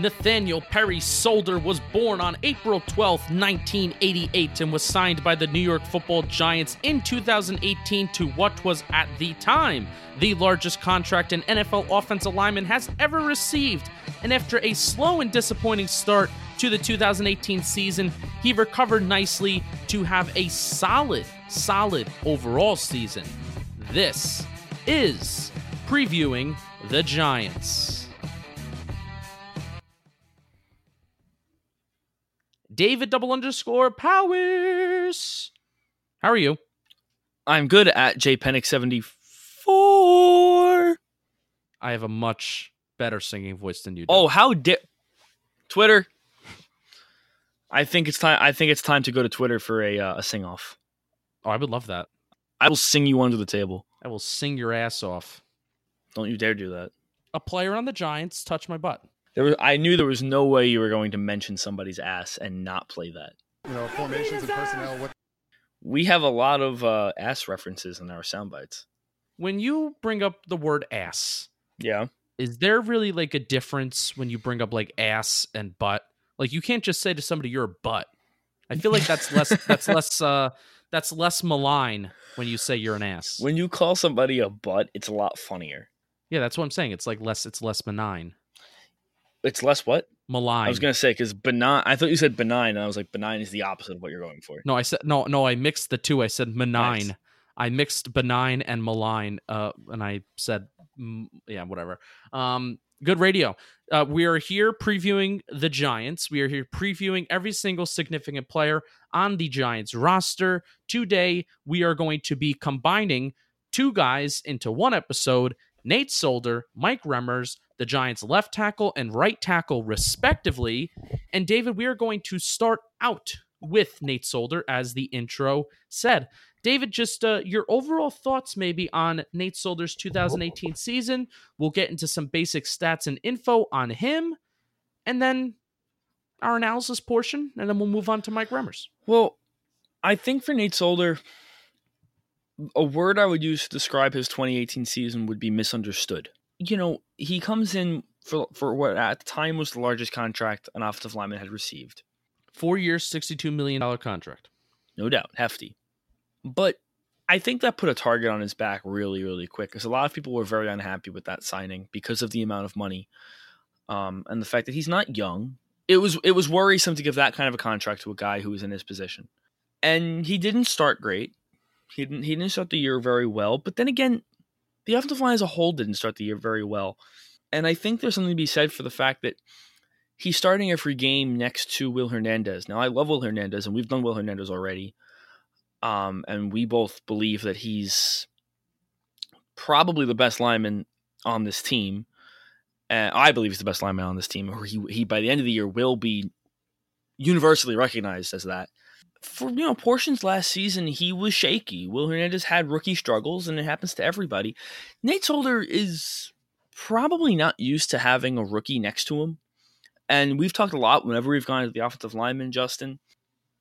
Nathaniel Perry Solder was born on April 12, 1988, and was signed by the New York football Giants in 2018 to what was at the time the largest contract an NFL offensive lineman has ever received. And after a slow and disappointing start to the 2018 season, he recovered nicely to have a solid, solid overall season. This is previewing the Giants. David double underscore powers. How are you? I'm good at jpenick74. I have a much better singing voice than you do. Oh, how dare Twitter? I think it's time. I think it's time to go to Twitter for a uh, a sing off. Oh, I would love that. I will sing you under the table. I will sing your ass off. Don't you dare do that. A player on the Giants touch my butt. There was, I knew there was no way you were going to mention somebody's ass and not play that. You know, formations and personnel. What We have a lot of uh, ass references in our sound bites. When you bring up the word ass, Yeah. is there really like a difference when you bring up like ass and butt? Like you can't just say to somebody you're a butt. I feel like that's less that's less uh that's less malign when you say you're an ass. When you call somebody a butt, it's a lot funnier. yeah, that's what I'm saying. It's like less it's less benign. It's less what? Malign. I was gonna say because benign. I thought you said benign, and I was like, benign is the opposite of what you're going for. No, I said no, no. I mixed the two. I said benign. Nice. I mixed benign and malign. Uh, and I said, mm, yeah, whatever. Um, good radio. Uh, we are here previewing the Giants. We are here previewing every single significant player on the Giants roster. Today, we are going to be combining two guys into one episode Nate Solder, Mike Remmers, the Giants left tackle and right tackle, respectively. And David, we are going to start out with Nate Solder, as the intro said. David, just uh, your overall thoughts maybe on Nate Solder's 2018 season. We'll get into some basic stats and info on him, and then our analysis portion, and then we'll move on to Mike Remmers. Well, I think for Nate Solder, a word I would use to describe his 2018 season would be misunderstood. You know, he comes in for for what at the time was the largest contract an offensive lineman had received. Four years, $62 million contract. No doubt, hefty. But I think that put a target on his back really, really quick because a lot of people were very unhappy with that signing because of the amount of money um, and the fact that he's not young. It was it was worrisome to give that kind of a contract to a guy who was in his position, and he didn't start great. He didn't he didn't start the year very well. But then again, the offensive line as a whole didn't start the year very well, and I think there's something to be said for the fact that he's starting every game next to Will Hernandez. Now I love Will Hernandez, and we've done Will Hernandez already um, and we both believe that he's probably the best lineman on this team. And I believe he's the best lineman on this team. Or he he by the end of the year will be universally recognized as that. For you know portions last season, he was shaky. Will Hernandez had rookie struggles, and it happens to everybody. Nate Solder is probably not used to having a rookie next to him. And we've talked a lot whenever we've gone to the offensive lineman, Justin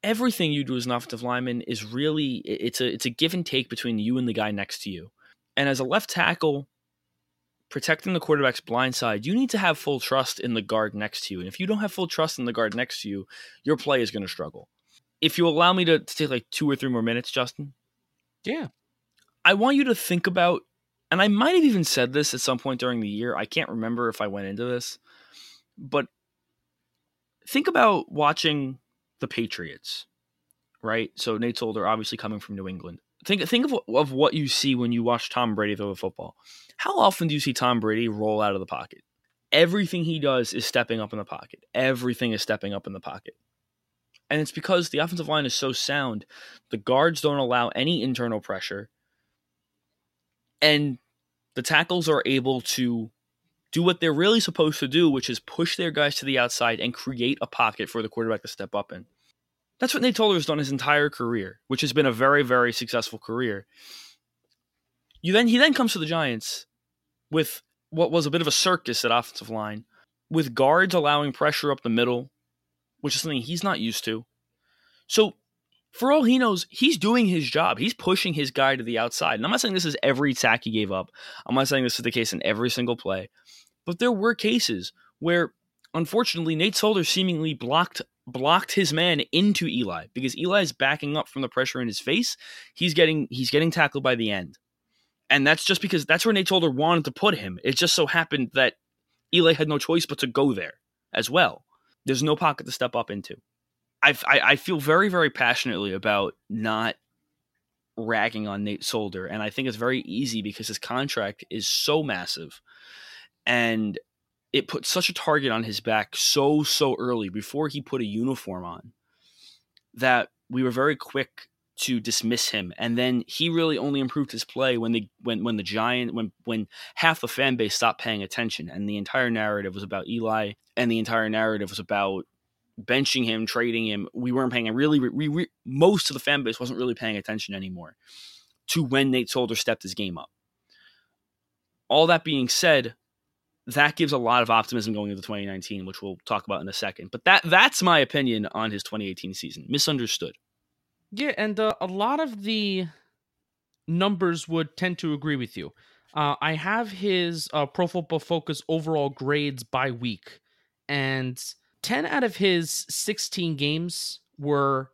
everything you do as an offensive lineman is really it's a it's a give and take between you and the guy next to you. And as a left tackle, protecting the quarterback's blind side, you need to have full trust in the guard next to you. And if you don't have full trust in the guard next to you, your play is going to struggle. If you allow me to, to take like two or three more minutes, Justin, Yeah. I want you to think about, and I might have even said this at some point during the year. I can't remember if I went into this, but think about watching the Patriots, right? So Nate Solder, obviously coming from New England. Think think of, of what you see when you watch Tom Brady throw a football. How often do you see Tom Brady roll out of the pocket? Everything he does is stepping up in the pocket. Everything is stepping up in the pocket. And it's because the offensive line is so sound, the guards don't allow any internal pressure. And the tackles are able to do what they're really supposed to do, which is push their guys to the outside and create a pocket for the quarterback to step up in. That's what Nate Solder has done his entire career, which has been a very, very successful career. You then he then comes to the Giants with what was a bit of a circus at offensive line, with guards allowing pressure up the middle, which is something he's not used to. So for all he knows, he's doing his job. He's pushing his guy to the outside. And I'm not saying this is every sack he gave up. I'm not saying this is the case in every single play. But there were cases where, unfortunately, Nate Solder seemingly blocked blocked his man into Eli because Eli is backing up from the pressure in his face. He's getting he's getting tackled by the end. And that's just because that's where Nate Solder wanted to put him. It just so happened that Eli had no choice but to go there as well. There's no pocket to step up into. I, I, I feel very, very passionately about not ragging on Nate Solder. And I think it's very easy because his contract is so massive. And it put such a target on his back so, so early before he put a uniform on that we were very quick to dismiss him. And then he really only improved his play when the when when the giant when when half the fan base stopped paying attention and the entire narrative was about Eli and the entire narrative was about benching him, trading him. We weren't paying really we, we, most of the fan base wasn't really paying attention anymore to when Nate Solder stepped his game up. All that being said, that gives a lot of optimism going into 2019, which we'll talk about in a second. But that that's my opinion on his 2018 season. Misunderstood. Yeah, and uh, a lot of the numbers would tend to agree with you. Uh, I have his uh, Pro Football Focus overall grades by week, and 10 out of his 16 games were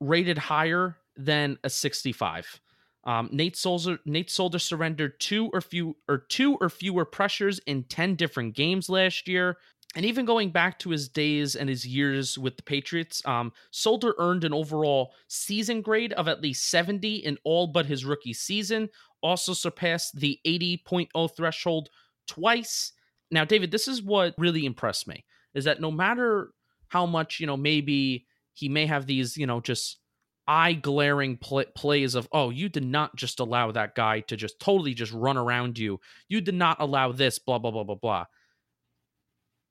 rated higher than a 65. Um, Nate Solder Nate Solder surrendered two or few or two or fewer pressures in 10 different games last year. And even going back to his days and his years with the Patriots, um, Solder earned an overall season grade of at least 70 in all but his rookie season. Also surpassed the 80.0 threshold twice. Now, David, this is what really impressed me is that no matter how much, you know, maybe he may have these, you know, just eye glaring pl- plays of, oh, you did not just allow that guy to just totally just run around you. You did not allow this, blah, blah, blah, blah, blah.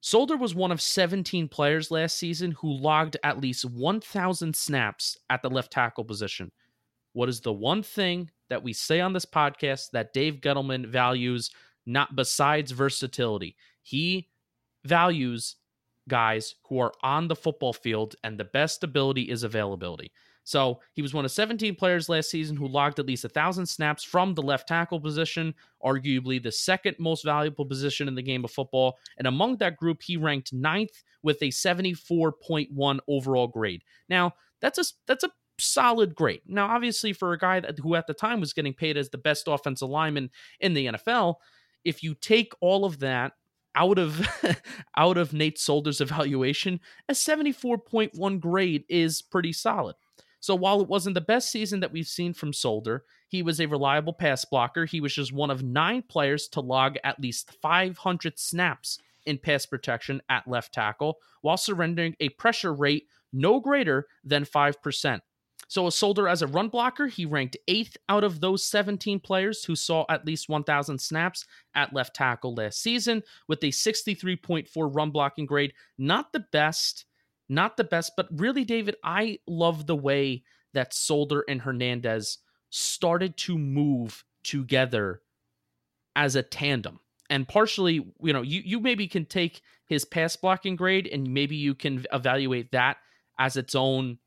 Solder was one of 17 players last season who logged at least 1,000 snaps at the left tackle position. What is the one thing that we say on this podcast that Dave Gettleman values, not besides versatility? He values guys who are on the football field, and the best ability is availability. So he was one of 17 players last season who logged at least 1,000 snaps from the left tackle position, arguably the second most valuable position in the game of football. And among that group, he ranked ninth with a 74.1 overall grade. Now, that's a, that's a solid grade. Now, obviously, for a guy that, who at the time was getting paid as the best offensive lineman in the NFL, if you take all of that out of out of Nate Solder's evaluation, a 74.1 grade is pretty solid. So while it wasn't the best season that we've seen from Solder, he was a reliable pass blocker. He was just one of nine players to log at least 500 snaps in pass protection at left tackle while surrendering a pressure rate no greater than 5%. So, a Solder as a run blocker, he ranked eighth out of those 17 players who saw at least 1,000 snaps at left tackle last season with a 63.4 run blocking grade. Not the best, not the best, but really, David, I love the way that Solder and Hernandez started to move together as a tandem. And partially, you know, you, you maybe can take his pass blocking grade and maybe you can evaluate that as its own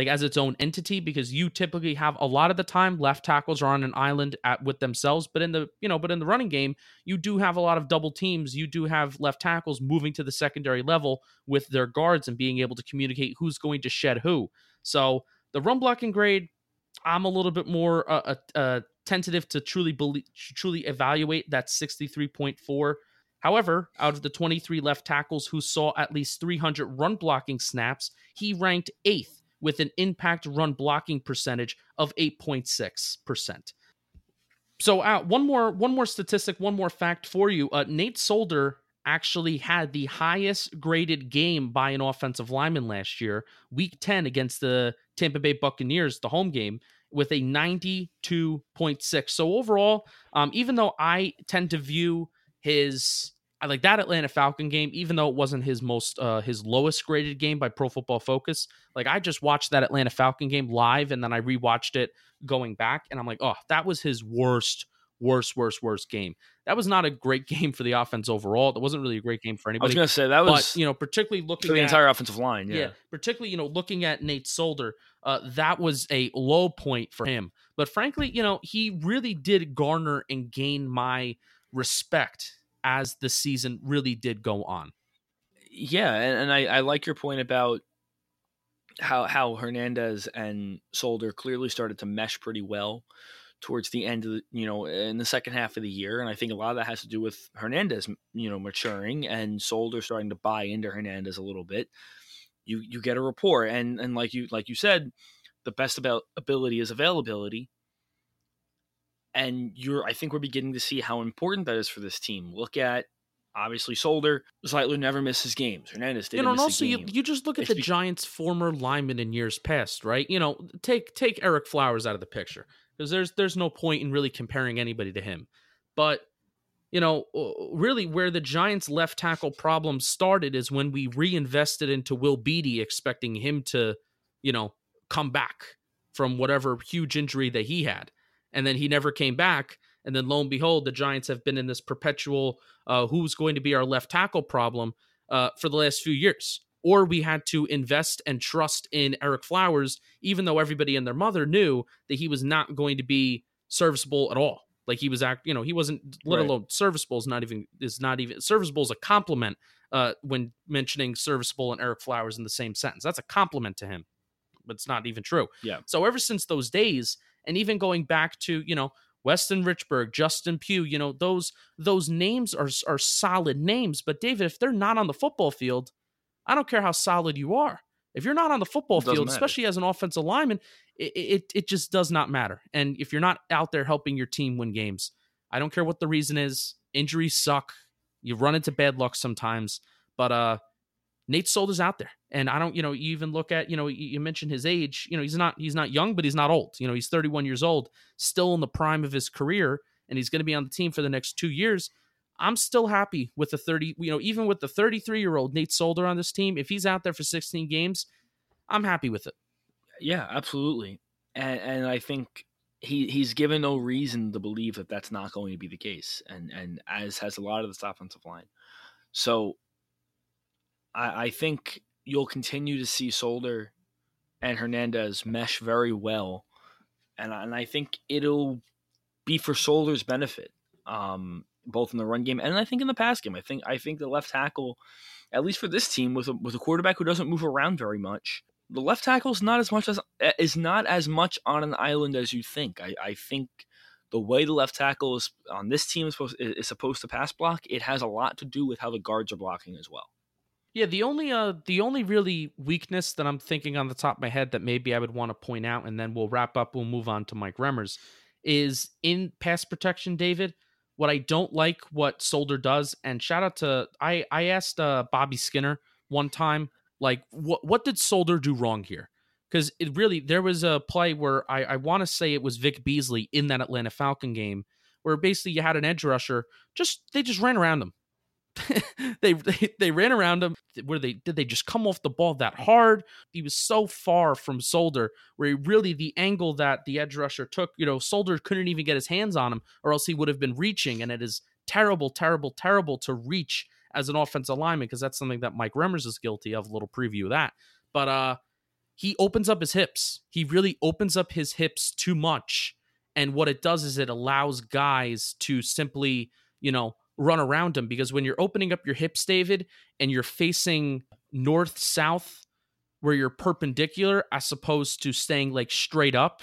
like as its own entity because you typically have a lot of the time left tackles are on an island at with themselves but in the you know but in the running game you do have a lot of double teams you do have left tackles moving to the secondary level with their guards and being able to communicate who's going to shed who. So the run blocking grade i'm a little bit more uh, uh, uh tentative to truly believe truly evaluate that 63.4 However, out of the 23 left tackles who saw at least 300 run blocking snaps, he ranked eighth with an impact run blocking percentage of 8.6%. So uh, one more one more statistic, one more fact for you. Uh, Nate Solder actually had the highest graded game by an offensive lineman last year, week 10 against the Tampa Bay Buccaneers, the home game, with a 92.6. So overall, um, even though I tend to view his I like that Atlanta Falcon game, even though it wasn't his most uh his lowest graded game by Pro Football Focus. Like I just watched that Atlanta Falcon game live and then I rewatched it going back and I'm like, oh, that was his worst, worst, worst, worst game. That was not a great game for the offense overall. That wasn't really a great game for anybody. I was going to say that was but you know, particularly looking for the at entire offensive line. Yeah. yeah. particularly you know looking at Nate Solder, uh, that was a low point for him. But frankly, you know he really did garner and gain my respect as the season really did go on. Yeah, and, and I, I like your point about how how Hernandez and Solder clearly started to mesh pretty well towards the end of the, you know in the second half of the year, and I think a lot of that has to do with Hernandez you know maturing and Solder starting to buy into Hernandez a little bit. You you get a rapport, and and like you like you said, the best about ability is availability. And you're, I think we're beginning to see how important that is for this team. Look at obviously Solder. Zeitler never misses games. Hernandez didn't you know, and also you, you just look at It's the be- Giants' former linemen in years past, right? You know, take take Ereck Flowers out of the picture because there's there's no point in really comparing anybody to him. But you know, really where the Giants' left tackle problem started is when we reinvested into Will Beatty, expecting him to, you know, come back from whatever huge injury that he had, and then he never came back. And then lo and behold, the Giants have been in this perpetual uh, who's going to be our left tackle problem uh, for the last few years. Or we had to invest and trust in Ereck Flowers, even though everybody and their mother knew that he was not going to be serviceable at all. Like he was act, you know, he wasn't. Let Right. alone serviceable is not even is not even serviceable is a compliment uh, when mentioning serviceable and Ereck Flowers in the same sentence. That's a compliment to him, but it's not even true. Yeah. So ever since those days, and even going back to you know Weston Richburg, Justin Pugh, you know those those names are are solid names. But David, if they're not on the football field, I don't care how solid you are. If you're not on the football field, matter. especially as an offensive lineman, it, it it just does not matter. And if you're not out there helping your team win games, I don't care what the reason is. Injuries suck. You run into bad luck sometimes, but uh, Nate Solder's out there, and I don't. You know, you even look at you know you, you mentioned his age. You know, he's not he's not young, but he's not old. You know, he's 31 years old, still in the prime of his career, and he's going to be on the team for the next two years. I'm still happy with the 30, you know, even with the 33 year old Nate Solder on this team. If he's out there for 16 games, I'm happy with it. Yeah, absolutely. And and I think he he's given no reason to believe that that's not going to be the case, and and as has a lot of this offensive line. So I, I think you'll continue to see Solder and Hernandez mesh very well, and and I think it'll be for Solder's benefit, um, both in the run game and I think in the pass game. I think I think the left tackle, at least for this team, with a, with a quarterback who doesn't move around very much, the left tackle is not as much as is not as much on an island as you think. I, I think the way the left tackle is on this team is supposed is supposed to pass block. It has a lot to do with how the guards are blocking as well. Yeah, the only uh the only really weakness that I'm thinking on the top of my head that maybe I would want to point out, and then we'll wrap up. We'll move on to Mike Remmers. Is in pass protection, David. What I don't like what Solder does, and shout out to I I asked uh, Bobby Skinner one time, like what what did Solder do wrong here? Because it really there was a play where I I want to say it was Vic Beasley in that Atlanta Falcon game where basically you had an edge rusher just they just ran around him. they, they they ran around him. Where they did they just come off the ball that hard? He was so far from Solder, where he really the angle that the edge rusher took, you know, Solder couldn't even get his hands on him, or else he would have been reaching. And it is terrible, terrible, terrible to reach as an offensive lineman because that's something that Mike Remmers is guilty of. A little preview of that, but uh, he opens up his hips. He really opens up his hips too much, and what it does is it allows guys to simply, you know, run around them because when you're opening up your hips, David, and you're facing north south where you're perpendicular as opposed to staying like straight up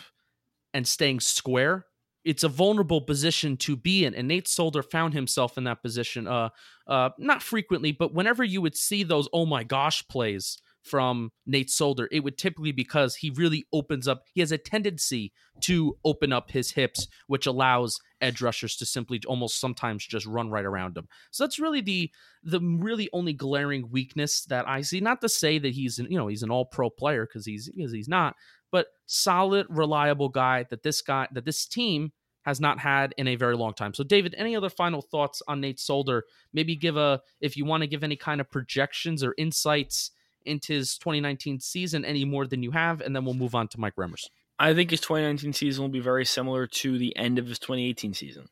and staying square, it's a vulnerable position to be in. And Nate Solder found himself in that position uh uh not frequently, but whenever you would see those oh my gosh plays from Nate Solder, it would typically because he really opens up. He has a tendency to open up his hips, which allows edge rushers to simply almost sometimes just run right around him. So that's really the the really only glaring weakness that I see. Not to say that he's an, you know he's an all pro player because he's because he's not, but solid, reliable guy that this guy that this team has not had in a very long time. So, David, any other final thoughts on Nate Solder? Maybe give a, if you want to give any kind of projections or insights into his 2019 season any more than you have, and then we'll move on to Mike Remmers. I think his 2019 season will be very similar to the end of his 2018 season.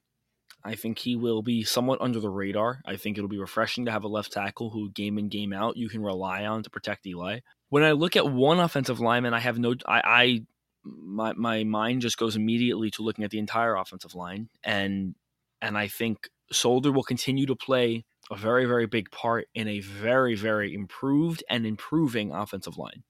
I think he will be somewhat under the radar. I think it'll be refreshing to have a left tackle who, game in, game out, you can rely on to protect Eli. When I look at one offensive lineman, I have no, I, I my my mind just goes immediately to looking at the entire offensive line, and and I think Solder will continue to play a very very big part in a very very improved and improving offensive line.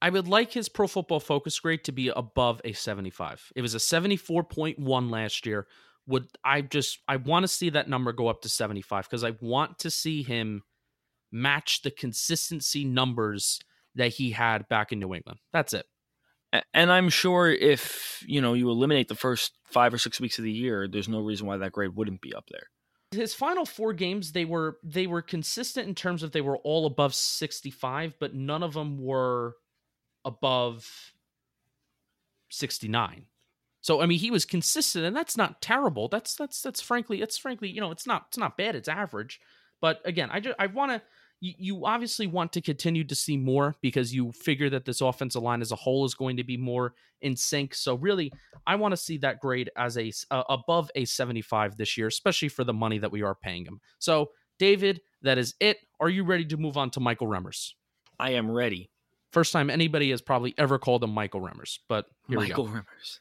I would like his Pro Football Focus grade to be above a 75. It was a 74.1 last year. Would I just I want to see that number go up to 75 because I want to see him match the consistency numbers that he had back in New England. That's it and I'm sure if you know you eliminate the first five or six weeks of the year, there's no reason why that grade wouldn't be up there. His final four games, they were they were consistent in terms of they were all above 65, but none of them were above 69. So I mean, he was consistent, and that's not terrible. That's that's that's frankly, it's frankly, you know, it's not it's not bad. It's average. But again, I just I want to you, you obviously want to continue to see more because you figure that this offensive line as a whole is going to be more in sync. So really, I want to see that grade as a uh, above a 75 this year, especially for the money that we are paying him. So David, that is it. Are you ready to move on to Michael Remmers? I am ready. First time anybody has probably ever called him Michael Remmers, but here Michael we go. Remmers.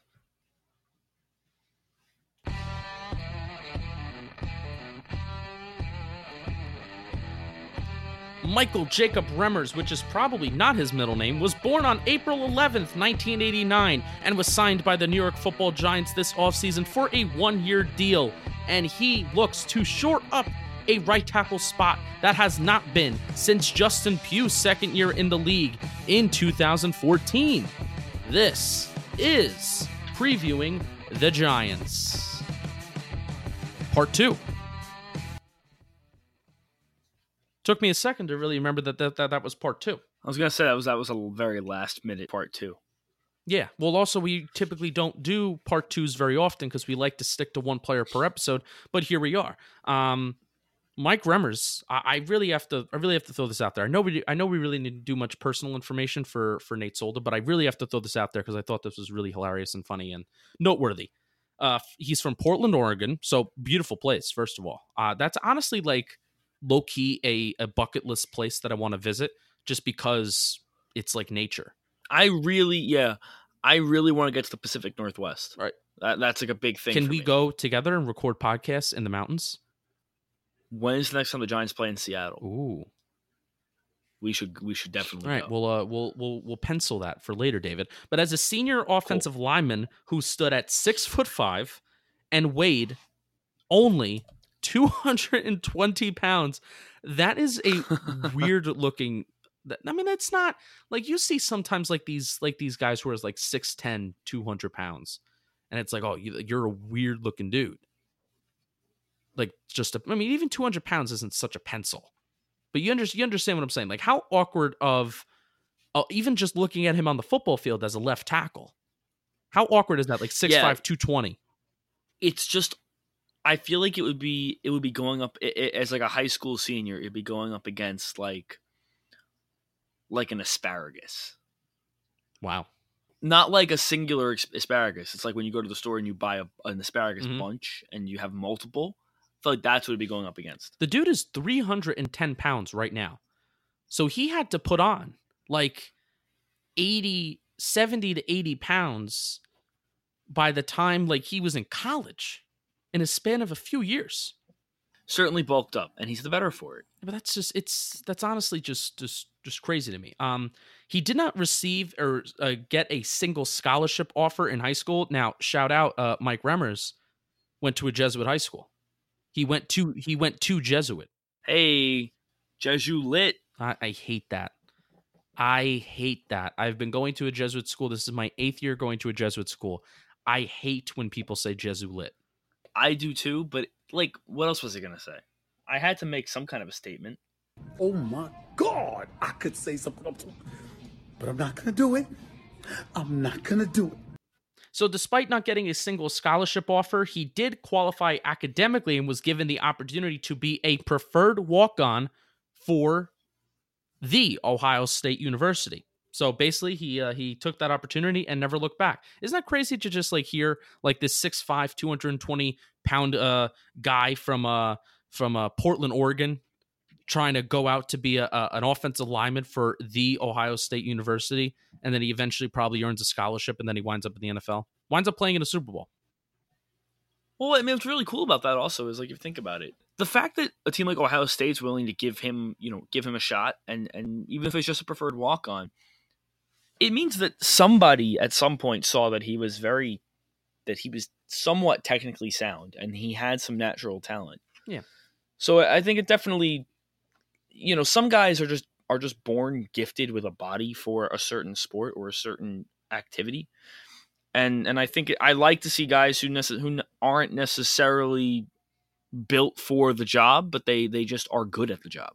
Michael Jacob Remmers, which is probably not his middle name, was born on April 11th, 1989, and was signed by the New York football Giants this offseason for a one year deal. And he looks to short up a right tackle spot that has not been since Justin Pugh's second year in the league in 2014. This is previewing the Giants. Part two. Took me a second to really remember that that, that, that was part two. I was gonna say that was that was a very last minute part two. Yeah. Well, also we typically don't do part twos very often because we like to stick to one player per episode. But here we are. Um, Mike Remmers, I, I, really have to, I really have to throw this out there. I know we, I know we really need to do much personal information for for Nate Solder, but I really have to throw this out there because I thought this was really hilarious and funny and noteworthy. Uh, he's from Portland, Oregon, so beautiful place. First of all, uh, that's honestly like low key a, a bucket list place that I want to visit just because it's like nature. I really, yeah, I really want to get to the Pacific Northwest. Right. That, that's like a big thing. Can we me. go together and record podcasts in the mountains? When's the next time the Giants play in Seattle? Ooh. We should we should definitely All right, go. we'll uh, we'll we'll we'll pencil that for later, David. But as a senior offensive cool. lineman who stood at six foot five and weighed only 220 pounds. That is a weird looking. I mean, it's not like you see sometimes like these like these guys who are like 6'10, 200 pounds, and it's like, oh, you're a weird looking dude. Like just, a, I mean, even 200 pounds isn't such a pencil, but you understand. You understand what I'm saying? Like how awkward of, uh, even just looking at him on the football field as a left tackle. How awkward is that? Like 6'5", yeah. 220. It's just I feel like it would be it would be going up it, it, as like a high school senior. It'd be going up against like like an asparagus. Wow. Not like a singular asparagus. It's like when you go to the store and you buy a, an asparagus Mhm. bunch and you have multiple. I feel like that's what it'd be going up against. The dude is 310 pounds right now. So he had to put on like 80, 70 to 80 pounds by the time like he was in college in a span of a few years. Certainly bulked up, and he's the better for it. But that's just it's that's honestly just just just crazy to me. Um, he did not receive or uh, get a single scholarship offer in high school. Now, shout out uh, Mike Remmers went to a Jesuit high school. He went to he went to Jesuit. Hey, Jesuit. I, I hate that. I hate that. I've been going to a Jesuit school. This is my eighth year going to a Jesuit school. I hate when people say Jesuit. I do too, but like, what else was he gonna say? I had to make some kind of a statement. Oh my God, I could say something, but I'm not gonna do it. I'm not gonna do it. So, despite not getting a single scholarship offer, he did qualify academically and was given the opportunity to be a preferred walk on for the Ohio State University. So basically, he uh, he took that opportunity and never looked back. Isn't that crazy to just like hear like this 6'5", 220 pound uh, guy from uh from uh, Portland, Oregon, trying to go out to be a, a, an offensive lineman for the Ohio State University, and then he eventually probably earns a scholarship, and then he winds up in the NFL, winds up playing in a Super Bowl. Well, I mean, what's really cool about that also is like if you think about it, the fact that a team like Ohio State's willing to give him, you know, give him a shot, and and even if it's just a preferred walk on, it means that somebody at some point saw that he was very, that he was somewhat technically sound, and he had some natural talent. Yeah. So I think it definitely, you know, some guys are just are just born gifted with a body for a certain sport or a certain activity and and I think I like to see guys who nece- who aren't necessarily built for the job, but they they just are good at the job.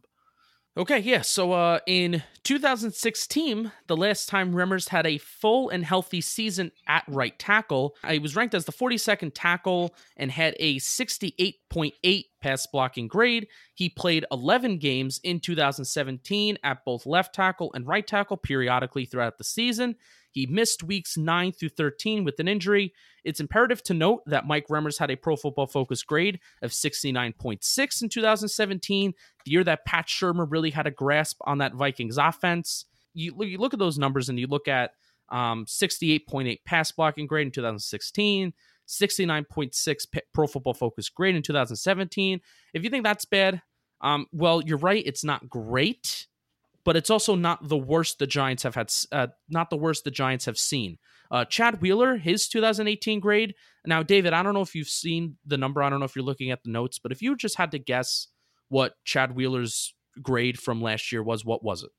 Okay, yeah. So uh, in 2016, the last time Remmers had a full and healthy season at right tackle, he was ranked as the 42nd tackle and had a 68.8 pass blocking grade. He played 11 games in 2017 at both left tackle and right tackle periodically throughout the season. He missed weeks 9 through 13 with an injury. It's imperative to note that Mike Remmers had a pro football focus grade of 69.6 in 2017, the year that Pat Shurmur really had a grasp on that Vikings offense. You, you look at those numbers and you look at um, 68.8 pass blocking grade in 2016, 69.6 pro football focus grade in 2017. If you think that's bad, um, well, you're right. It's not great but it's also not the worst the Giants have had, uh, not the worst the Giants have seen. Uh, Chad Wheeler, his 2018 grade. Now, David, I don't know if you've seen the number. I don't know if you're looking at the notes, but if you just had to guess what Chad Wheeler's grade from last year was, what was it?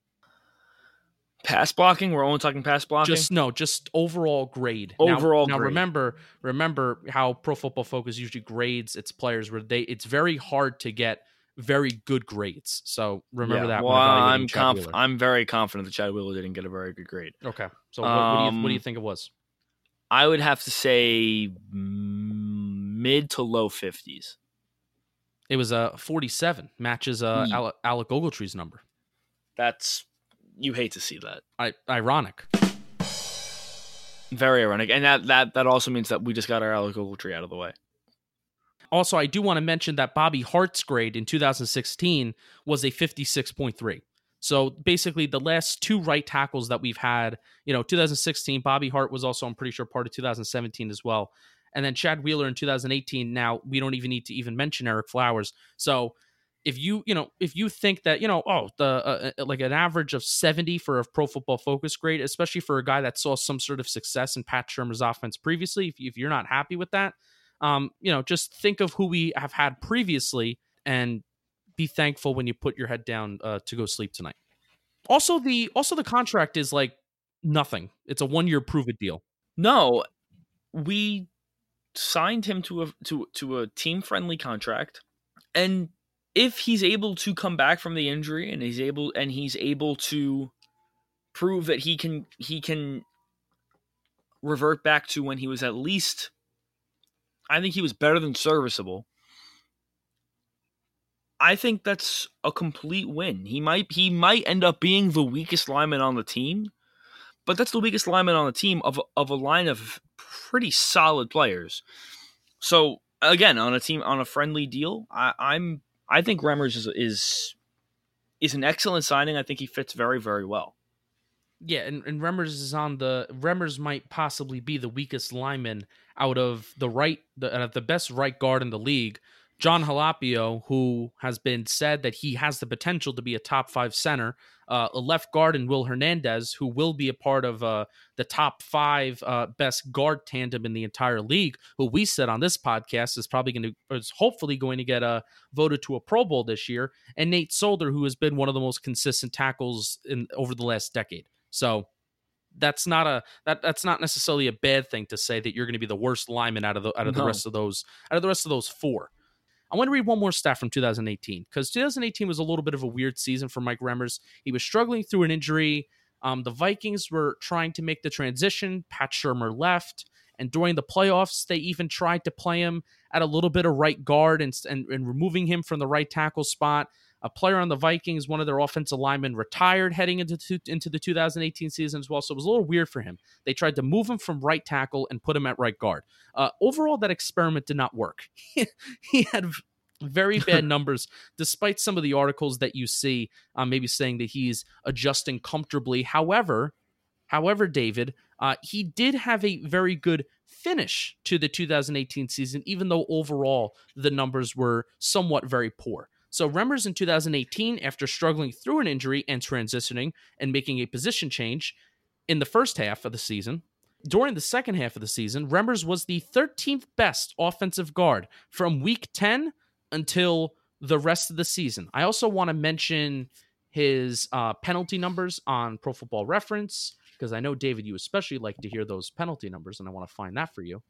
Pass blocking. We're only talking pass blocking. Just no, just overall grade. Overall. Now, now grade. remember, remember how Pro Football Focus usually grades its players. Where they, it's very hard to get very good grades. So remember Yeah, that. Well, I'm conf- I'm very confident that Chad Wheeler didn't get a very good grade. Okay. So what, what, do you, what do you Um, think it was? I would have to say mm, mid to low 50s. It was a uh, 47, matches uh. Alec, Alec Ogletree's number. That's you hate to see that. I, ironic. Very ironic, and that that that also means that we just got our Alec Ogletree out of the way. Also, I do want to mention that Bobby Hart's grade in 2016 was a 56.3. So basically, the last two right tackles that we've had, you know, 2016, Bobby Hart was also, I'm pretty sure, part of 2017 as well. And then Chad Wheeler in 2018. Now, we don't even need to even mention Ereck Flowers. So if you, you know, if you think that, you know, oh, the uh, uh, like an average of 70 for a pro football focus grade, especially for a guy that saw some sort of success in Pat Shurmur's offense previously, if, if you're not happy with that, um, you know, just think of who we have had previously and be thankful when you put your head down uh, to go sleep tonight. Also, the also the contract is like nothing. It's a one year prove it deal. No, we signed him to a to to a team friendly contract, and if he's able to come back from the injury and he's able and he's able to prove that he can he can revert back to when he was at least I think he was better than serviceable. I think that's a complete win. He might he might end up being the weakest lineman on the team, but that's the weakest lineman on the team of of a line of pretty solid players. So again, on a team on a friendly deal, I, I'm I think Remmers is is is an excellent signing. I think he fits very very well. Yeah, and, and Remmers is on the Remmers might possibly be the weakest lineman out of the right the the best right guard in the league. Jon Halapio, who has been said that he has the potential to be a top five center, uh, a left guard in Will Hernandez, who will be a part of uh, the top five uh, best guard tandem in the entire league, who we said on this podcast is probably going to, is hopefully going to get uh, voted to a Pro Bowl this year, and Nate Solder, who has been one of the most consistent tackles in over the last decade. So that's not a that that's not necessarily a bad thing to say that you're going to be the worst lineman out of the out of No. the rest of those out of the rest of those four. I want to read one more stat from 2018 because 2018 was a little bit of a weird season for Mike Remmers. He was struggling through an injury. Um, the Vikings were trying to make the transition. Pat Shurmur left, and during the playoffs, they even tried to play him at a little bit of right guard and and, and removing him from the right tackle spot. A player on the Vikings, one of their offensive linemen, retired heading into two, into the 2018 season as well. So it was a little weird for him. They tried to move him from right tackle and put him at right guard. Uh, overall, that experiment did not work. he had very bad numbers, despite some of the articles that you see, uh, maybe saying that he's adjusting comfortably. However, however, David, uh, he did have a very good finish to the 2018 season, even though overall the numbers were somewhat very poor. So Remmers in 2018, after struggling through an injury and transitioning and making a position change in the first half of the season, during the second half of the season, Remmers was the 13th best offensive guard from week 10 until the rest of the season. I also want to mention his uh, penalty numbers on Pro Football Reference because I know David, you especially like to hear those penalty numbers, and I want to find that for you.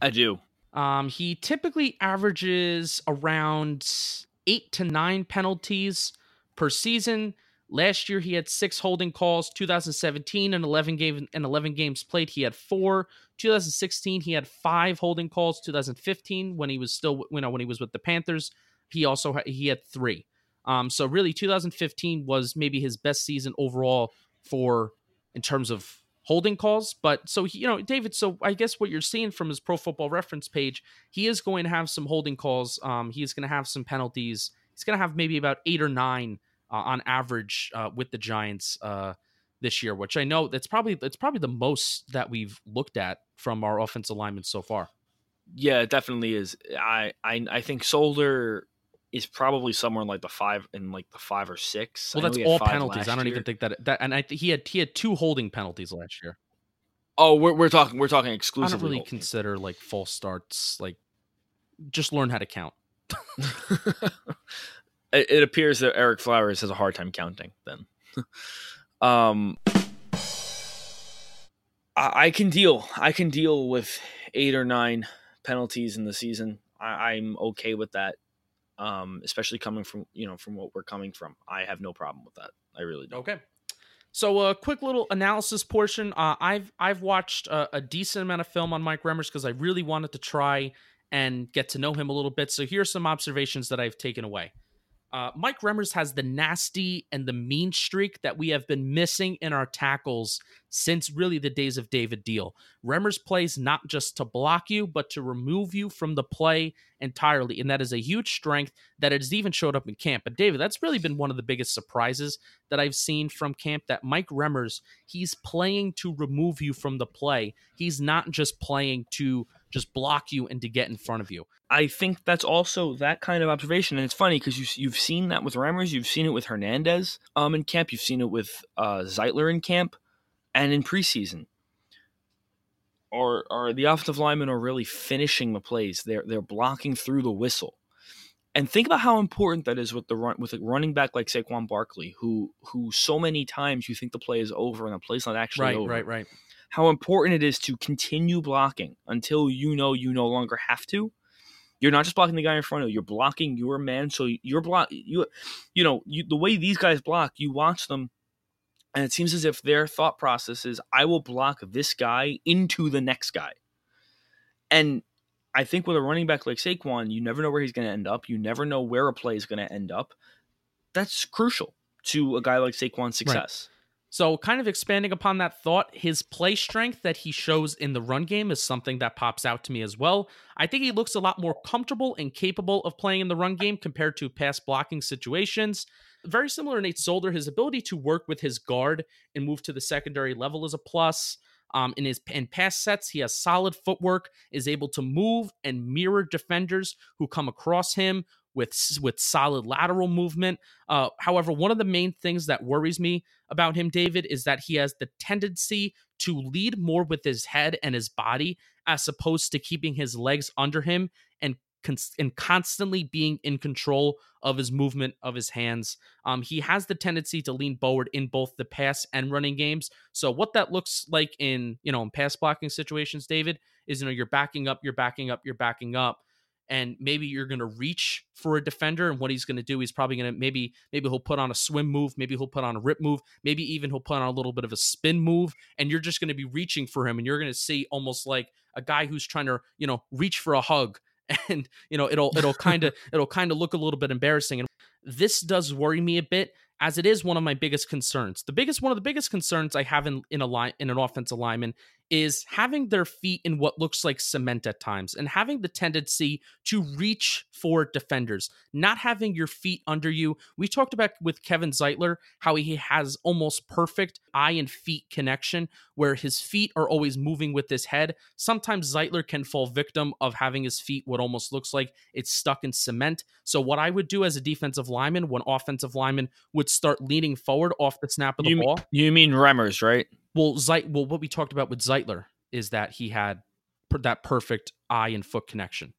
I do. Um, he typically averages around eight to nine penalties per season. Last year he had six holding calls. 2017 and 11 game and 11 games played, he had four. 2016 he had five holding calls. 2015 when he was still you know when he was with the Panthers, he also he had three. Um, so really 2015 was maybe his best season overall for in terms of holding calls. But so he, you know, David. So I guess what you're seeing from his Pro Football Reference page, he is going to have some holding calls. Um, he is going to have some penalties. He's going to have maybe about eight or nine uh, on average uh, with the Giants uh, this year, which I know that's probably that's probably the most that we've looked at from our offensive linemen so far. Yeah, it definitely is. I I, I think Solder is probably somewhere in like the five in like the five or six. Well, that's all penalties. I don't year. even think that that and I th- he had he had two holding penalties last year. Oh, we're, we're talking we're talking I exclusively. don't really holding. consider like false starts like just learn how to count. it, it appears that Ereck Flowers has a hard time counting. Then, um, I, I can deal. I can deal with eight or nine penalties in the season. I, I'm okay with that. Um, especially coming from you know from what we're coming from, I have no problem with that. I really don't. Okay. So a quick little analysis portion. Uh, I've I've watched uh, a decent amount of film on Mike Remmers because I really wanted to try and get to know him a little bit. So here's some observations that I've taken away. Uh, Mike Remmers has the nasty and the mean streak that we have been missing in our tackles since really the days of David Diehl. Remmers plays not just to block you, but to remove you from the play entirely. And that is a huge strength that has even showed up in camp. But David, that's really been one of the biggest surprises that I've seen from camp that Mike Remmers, he's playing to remove you from the play. He's not just playing to just block you and to get in front of you. I think that's also that kind of observation, and it's funny because you you've seen that with Remmers, you've seen it with Hernandez um in camp, you've seen it with uh, Zeitler in camp, and in preseason. Or or the offensive linemen are really finishing the plays. They're they're blocking through the whistle, and think about how important that is with the run with a running back like Saquon Barkley, who who so many times you think the play is over and the play's not actually right, over right, right. right. how important it is to continue blocking until you know you no longer have to. You're not just blocking the guy in front of you; you're blocking your man. So you're block you, you know, you, the way these guys block. You watch them, and it seems as if their thought process is, "I will block this guy into the next guy." And I think with a running back like Saquon, you never know where he's going to end up. You never know where a play is going to end up. That's crucial to a guy like Saquon's success. So, kind of expanding upon that thought, his play strength that he shows in the run game is something that pops out to me as well. I think he looks a lot more comfortable and capable of playing in the run game compared to pass blocking situations. Very similar to Nate Solder, his ability to work with his guard and move to the secondary level is a plus. Um, in his in past sets, he has solid footwork, is able to move and mirror defenders who come across him with with solid lateral movement. Uh, however, one of the main things that worries me about him, David, is that he has the tendency to lead more with his head and his body as opposed to keeping his legs under him and constantly being in control of his movement of his hands. Um, he has the tendency to lean forward in both the pass and running games. So what that looks like in you know in pass blocking situations, David, is you know you're backing up, you're backing up, you're backing up and maybe you're going to reach for a defender and what he's going to do he's probably going to maybe maybe he'll put on a swim move maybe he'll put on a rip move maybe even he'll put on a little bit of a spin move and you're just going to be reaching for him and you're going to see almost like a guy who's trying to you know reach for a hug and you know it'll it'll kind of it'll kind of look a little bit embarrassing and this does worry me a bit as it is one of my biggest concerns. The biggest one of the biggest concerns I have in in a line in an offensive lineman is having their feet in what looks like cement at times and having the tendency to reach for defenders, not having your feet under you. We talked about with Kevin Zeitler how he has almost perfect eye and feet connection where his feet are always moving with his head. Sometimes Zeitler can fall victim of having his feet what almost looks like it's stuck in cement. So what I would do as a defensive lineman when offensive lineman would start leaning forward off the snap of the you ball. Mean, you mean Remmers, right? Well, Zeit, well, what we talked about with Zeitler is that he had per- that perfect eye and foot connection.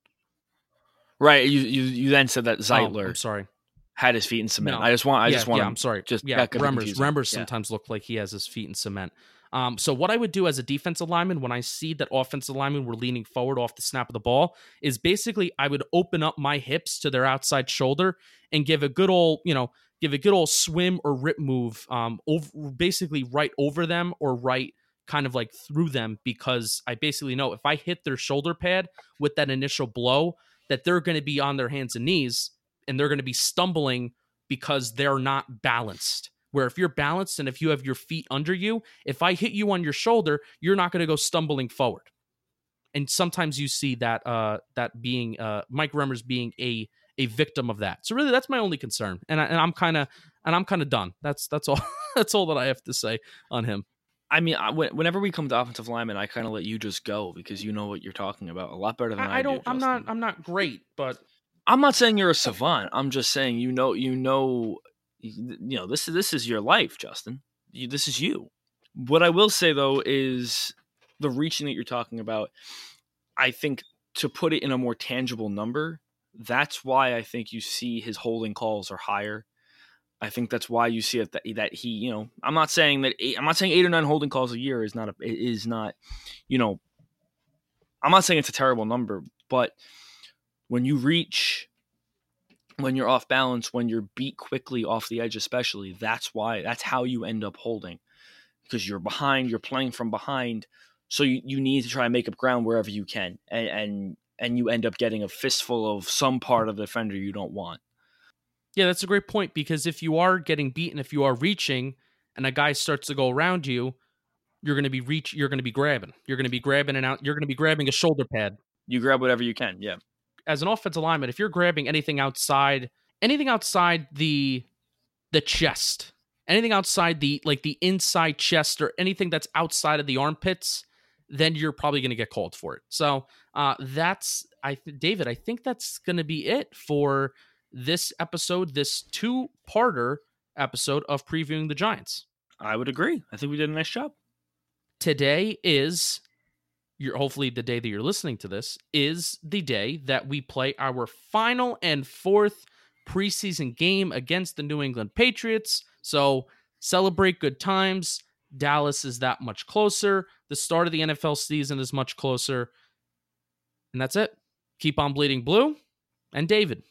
Right. You you, you then said that Oh, Zeitler I'm sorry. had his feet in cement. No. I just want. I yeah, just want. yeah, I'm sorry. Just yeah, that could be Remmers. Remmers Yeah. sometimes look like he has his feet in cement. Um, so what I would do as a defensive lineman when I see that offensive linemen were leaning forward off the snap of the ball is basically I would open up my hips to their outside shoulder and give a good old, you know, give a good old swim or rip move, um, over basically right over them or right kind of like through them because I basically know if I hit their shoulder pad with that initial blow that they're going to be on their hands and knees and they're going to be stumbling because they're not balanced. Where if you're balanced and if you have your feet under you, if I hit you on your shoulder, you're not going to go stumbling forward. And sometimes you see that uh that being uh Mike Remmers being a a victim of that. So really that's my only concern. And I, and I'm kind of and I'm kind of done. That's that's all that's all that I have to say on him. I mean, I, whenever we come to offensive linemen, I kind of let you just go because you know what you're talking about a lot better than I, I, I don't do, I'm not I'm not great, but I'm not saying you're a savant. I'm just saying you know you know you know this is this is your life, Justin. You, this is you. What I will say though is the reaching that you're talking about. I think to put it in a more tangible number, that's why I think you see his holding calls are higher. I think that's why you see it that, that he, you know, I'm not saying that eight, I'm not saying eight or nine holding calls a year is not a is not, you know, I'm not saying it's a terrible number, but when you reach when you're off balance, when you're beat quickly off the edge, especially, that's why that's how you end up holding. Because you're behind, you're playing from behind. So you, you need to try and make up ground wherever you can. And and and you end up getting a fistful of some part of the defender you don't want. Yeah, that's a great point because if you are getting beaten, if you are reaching, and a guy starts to go around you, you're going to be reach. You're going to be grabbing. You're going to be grabbing and out. You're going to be grabbing a shoulder pad. You grab whatever you can. Yeah. As an offensive lineman, if you're grabbing anything outside, anything outside the the chest, anything outside the like the inside chest or anything that's outside of the armpits, then you're probably going to get called for it. So uh, that's I th- David. I think that's going to be it for this episode, this two parter episode of previewing the Giants. I would agree. I think we did a nice job. Today is your hopefully the day that you're listening to this is the day that we play our final and fourth preseason game against the New England Patriots. So celebrate good times. Dallas is that much closer. The start of the NFL season is much closer. And that's it. Keep on bleeding blue. And David.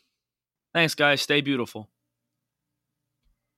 Thanks, guys. Stay beautiful.